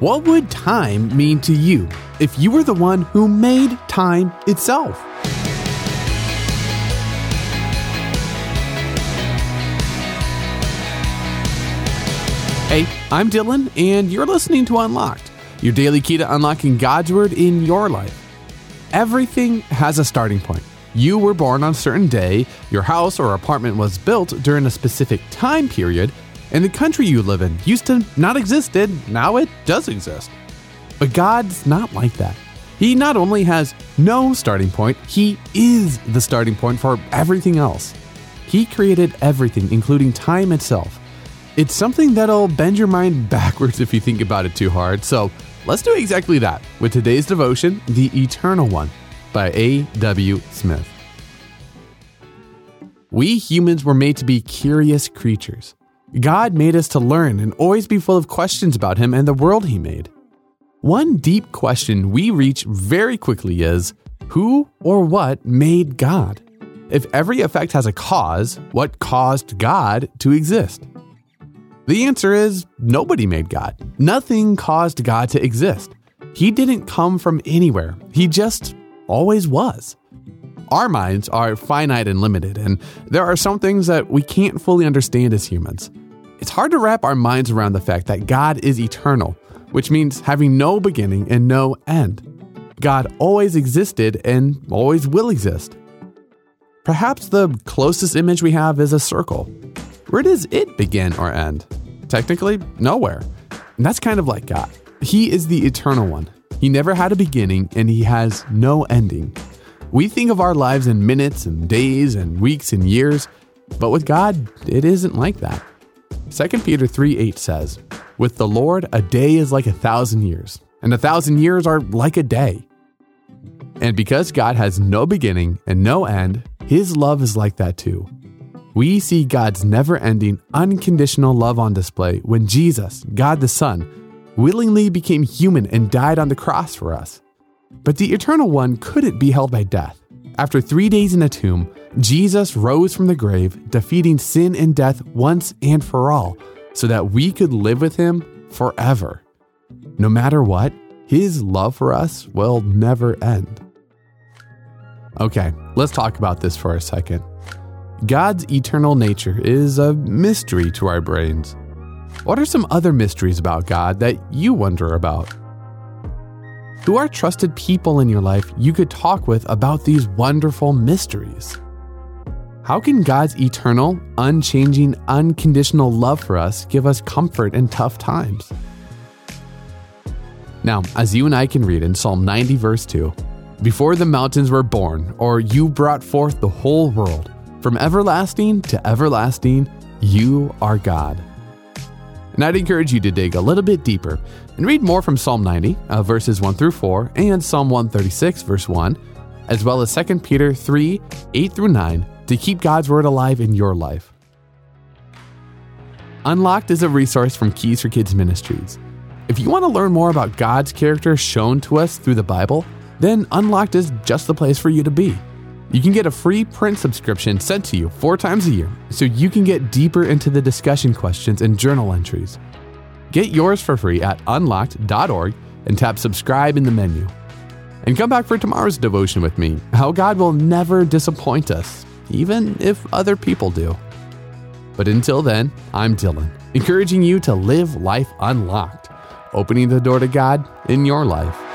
What would time mean to you if you were the one who made time itself? Hey, I'm Dylan, and you're listening to Unlocked, your daily key to unlocking God's Word in your life. Everything has a starting point. You were born on a certain day, your house or apartment was built during a specific time period, and the country you live in used to not existed, now it does exist. But God's not like that. He not only has no starting point, He is the starting point for everything else. He created everything, including time itself. It's something that'll bend your mind backwards if you think about it too hard. So let's do exactly that with today's devotion, The Eternal One by A.W. Smith. We humans were made to be curious creatures. God made us to learn and always be full of questions about Him and the world He made. One deep question we reach very quickly is who or what made God? If every effect has a cause, what caused God to exist? The answer is nobody made God. Nothing caused God to exist. He didn't come from anywhere, He just always was. Our minds are finite and limited, and there are some things that we can't fully understand as humans. It's hard to wrap our minds around the fact that God is eternal, which means having no beginning and no end. God always existed and always will exist. Perhaps the closest image we have is a circle. Where does it begin or end? Technically, nowhere. And that's kind of like God. He is the eternal one. He never had a beginning and he has no ending. We think of our lives in minutes and days and weeks and years, but with God, it isn't like that. 2 Peter 3 8 says, With the Lord, a day is like a thousand years, and a thousand years are like a day. And because God has no beginning and no end, his love is like that too. We see God's never ending, unconditional love on display when Jesus, God the Son, willingly became human and died on the cross for us. But the Eternal One couldn't be held by death. After three days in a tomb, Jesus rose from the grave, defeating sin and death once and for all, so that we could live with him forever. No matter what, his love for us will never end. Okay, let's talk about this for a second. God's eternal nature is a mystery to our brains. What are some other mysteries about God that you wonder about? Who are trusted people in your life you could talk with about these wonderful mysteries? How can God's eternal, unchanging, unconditional love for us give us comfort in tough times? Now, as you and I can read in Psalm 90, verse 2, before the mountains were born, or you brought forth the whole world, from everlasting to everlasting, you are God. And I'd encourage you to dig a little bit deeper and read more from Psalm 90, uh, verses 1 through 4, and Psalm 136, verse 1, as well as 2 Peter 3, 8 through 9, to keep God's Word alive in your life. Unlocked is a resource from Keys for Kids Ministries. If you want to learn more about God's character shown to us through the Bible, then Unlocked is just the place for you to be. You can get a free print subscription sent to you four times a year so you can get deeper into the discussion questions and journal entries. Get yours for free at unlocked.org and tap subscribe in the menu. And come back for tomorrow's devotion with me how God will never disappoint us, even if other people do. But until then, I'm Dylan, encouraging you to live life unlocked, opening the door to God in your life.